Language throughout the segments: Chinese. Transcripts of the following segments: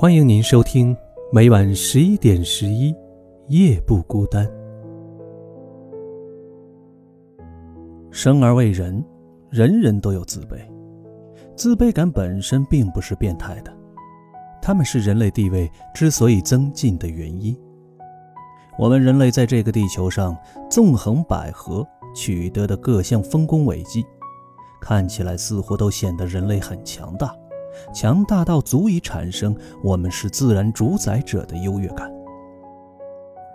欢迎您收听每晚十一点十一夜不孤单。生而为人，人人都有自卑，自卑感本身并不是变态的，他们是人类地位之所以增进的原因。我们人类在这个地球上纵横捭阖，取得的各项丰功伟绩，看起来似乎都显得人类很强大。强大到足以产生我们是自然主宰者的优越感。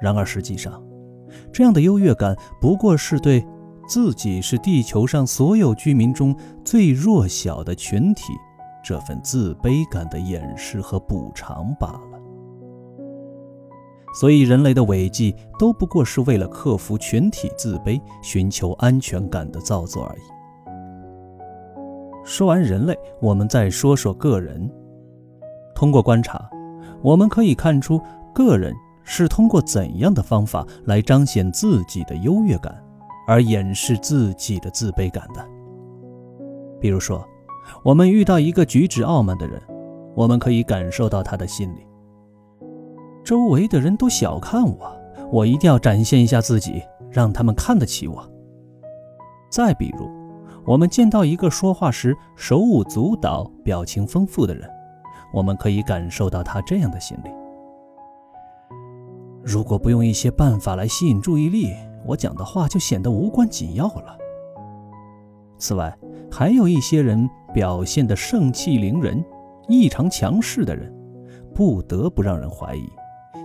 然而，实际上，这样的优越感不过是对自己是地球上所有居民中最弱小的群体这份自卑感的掩饰和补偿罢了。所以，人类的伟绩都不过是为了克服群体自卑、寻求安全感的造作而已。说完人类，我们再说说个人。通过观察，我们可以看出个人是通过怎样的方法来彰显自己的优越感，而掩饰自己的自卑感的。比如说，我们遇到一个举止傲慢的人，我们可以感受到他的心理：周围的人都小看我，我一定要展现一下自己，让他们看得起我。再比如，我们见到一个说话时手舞足蹈、表情丰富的人，我们可以感受到他这样的心理。如果不用一些办法来吸引注意力，我讲的话就显得无关紧要了。此外，还有一些人表现得盛气凌人、异常强势的人，不得不让人怀疑，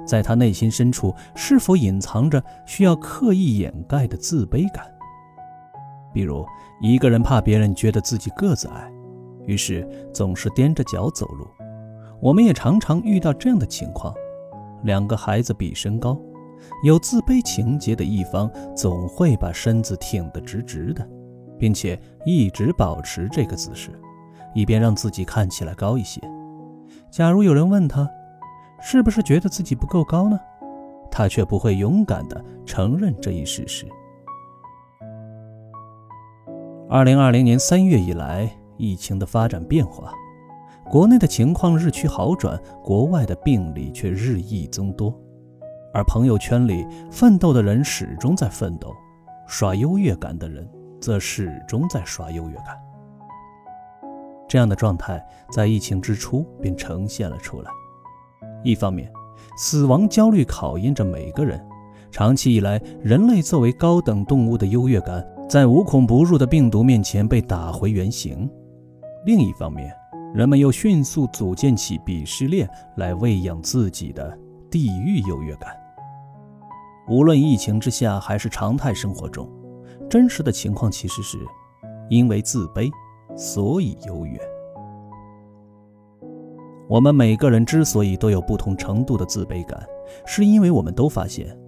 在他内心深处是否隐藏着需要刻意掩盖的自卑感。比如，一个人怕别人觉得自己个子矮，于是总是踮着脚走路。我们也常常遇到这样的情况：两个孩子比身高，有自卑情节的一方总会把身子挺得直直的，并且一直保持这个姿势，以便让自己看起来高一些。假如有人问他，是不是觉得自己不够高呢？他却不会勇敢地承认这一事实。二零二零年三月以来，疫情的发展变化，国内的情况日趋好转，国外的病例却日益增多。而朋友圈里奋斗的人始终在奋斗，刷优越感的人则始终在刷优越感。这样的状态在疫情之初便呈现了出来。一方面，死亡焦虑考验着每个人，长期以来，人类作为高等动物的优越感。在无孔不入的病毒面前被打回原形。另一方面，人们又迅速组建起鄙视链来喂养自己的地域优越感。无论疫情之下还是常态生活中，真实的情况其实是：因为自卑，所以优越。我们每个人之所以都有不同程度的自卑感，是因为我们都发现。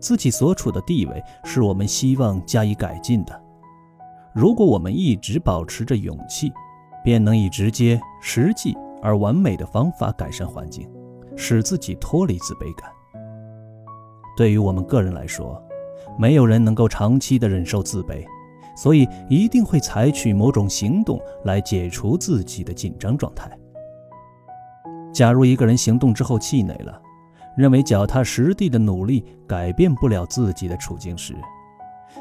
自己所处的地位是我们希望加以改进的。如果我们一直保持着勇气，便能以直接、实际而完美的方法改善环境，使自己脱离自卑感。对于我们个人来说，没有人能够长期的忍受自卑，所以一定会采取某种行动来解除自己的紧张状态。假如一个人行动之后气馁了，认为脚踏实地的努力改变不了自己的处境时，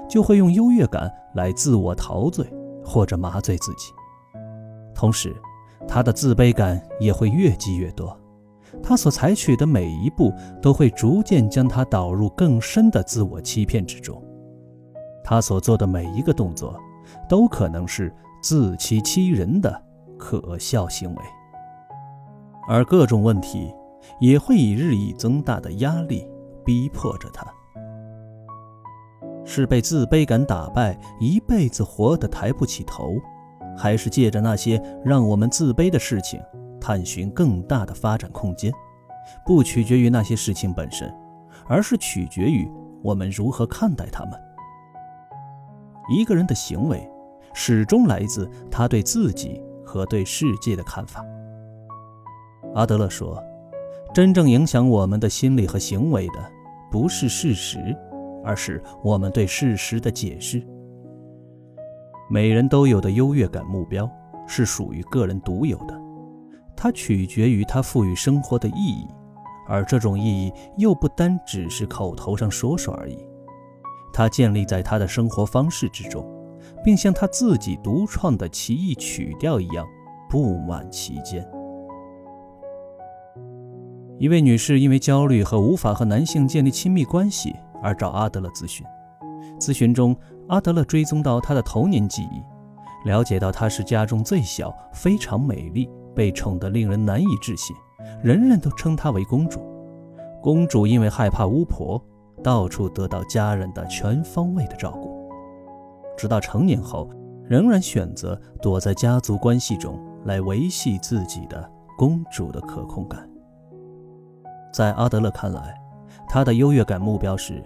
就会用优越感来自我陶醉或者麻醉自己。同时，他的自卑感也会越积越多。他所采取的每一步都会逐渐将他导入更深的自我欺骗之中。他所做的每一个动作，都可能是自欺欺人的可笑行为。而各种问题。也会以日益增大的压力逼迫着他。是被自卑感打败，一辈子活得抬不起头，还是借着那些让我们自卑的事情，探寻更大的发展空间？不取决于那些事情本身，而是取决于我们如何看待他们。一个人的行为，始终来自他对自己和对世界的看法。阿德勒说。真正影响我们的心理和行为的，不是事实，而是我们对事实的解释。每人都有的优越感目标是属于个人独有的，它取决于他赋予生活的意义，而这种意义又不单只是口头上说说而已，它建立在他的生活方式之中，并像他自己独创的奇异曲调一样布满其间。一位女士因为焦虑和无法和男性建立亲密关系而找阿德勒咨询，咨询中，阿德勒追踪到她的童年记忆，了解到她是家中最小，非常美丽。被宠得令人难以置信，人人都称她为公主。公主因为害怕巫婆，到处得到家人的全方位的照顾，直到成年后，仍然选择躲在家族关系中来维系自己的公主的可控感。在阿德勒看来，他的优越感目标是：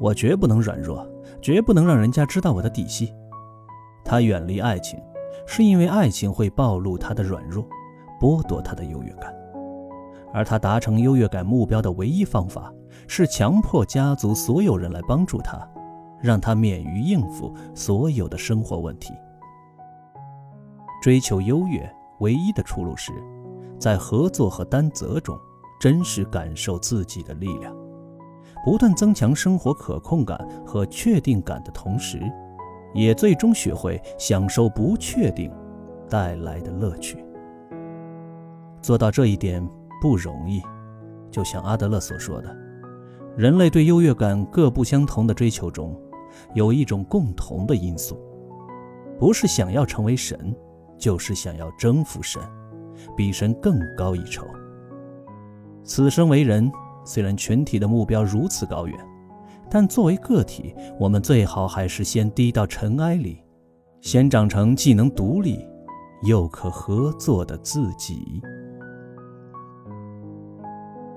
我绝不能软弱，绝不能让人家知道我的底细。他远离爱情。是因为爱情会暴露他的软弱，剥夺他的优越感，而他达成优越感目标的唯一方法是强迫家族所有人来帮助他，让他免于应付所有的生活问题。追求优越唯一的出路是，在合作和担责中真实感受自己的力量，不断增强生活可控感和确定感的同时。也最终学会享受不确定带来的乐趣。做到这一点不容易，就像阿德勒所说的，人类对优越感各不相同的追求中，有一种共同的因素，不是想要成为神，就是想要征服神，比神更高一筹。此生为人，虽然群体的目标如此高远。但作为个体，我们最好还是先低到尘埃里，先长成既能独立又可合作的自己。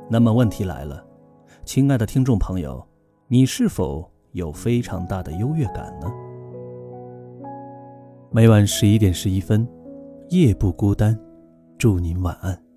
那么问题来了，亲爱的听众朋友，你是否有非常大的优越感呢？每晚十一点十一分，夜不孤单，祝您晚安。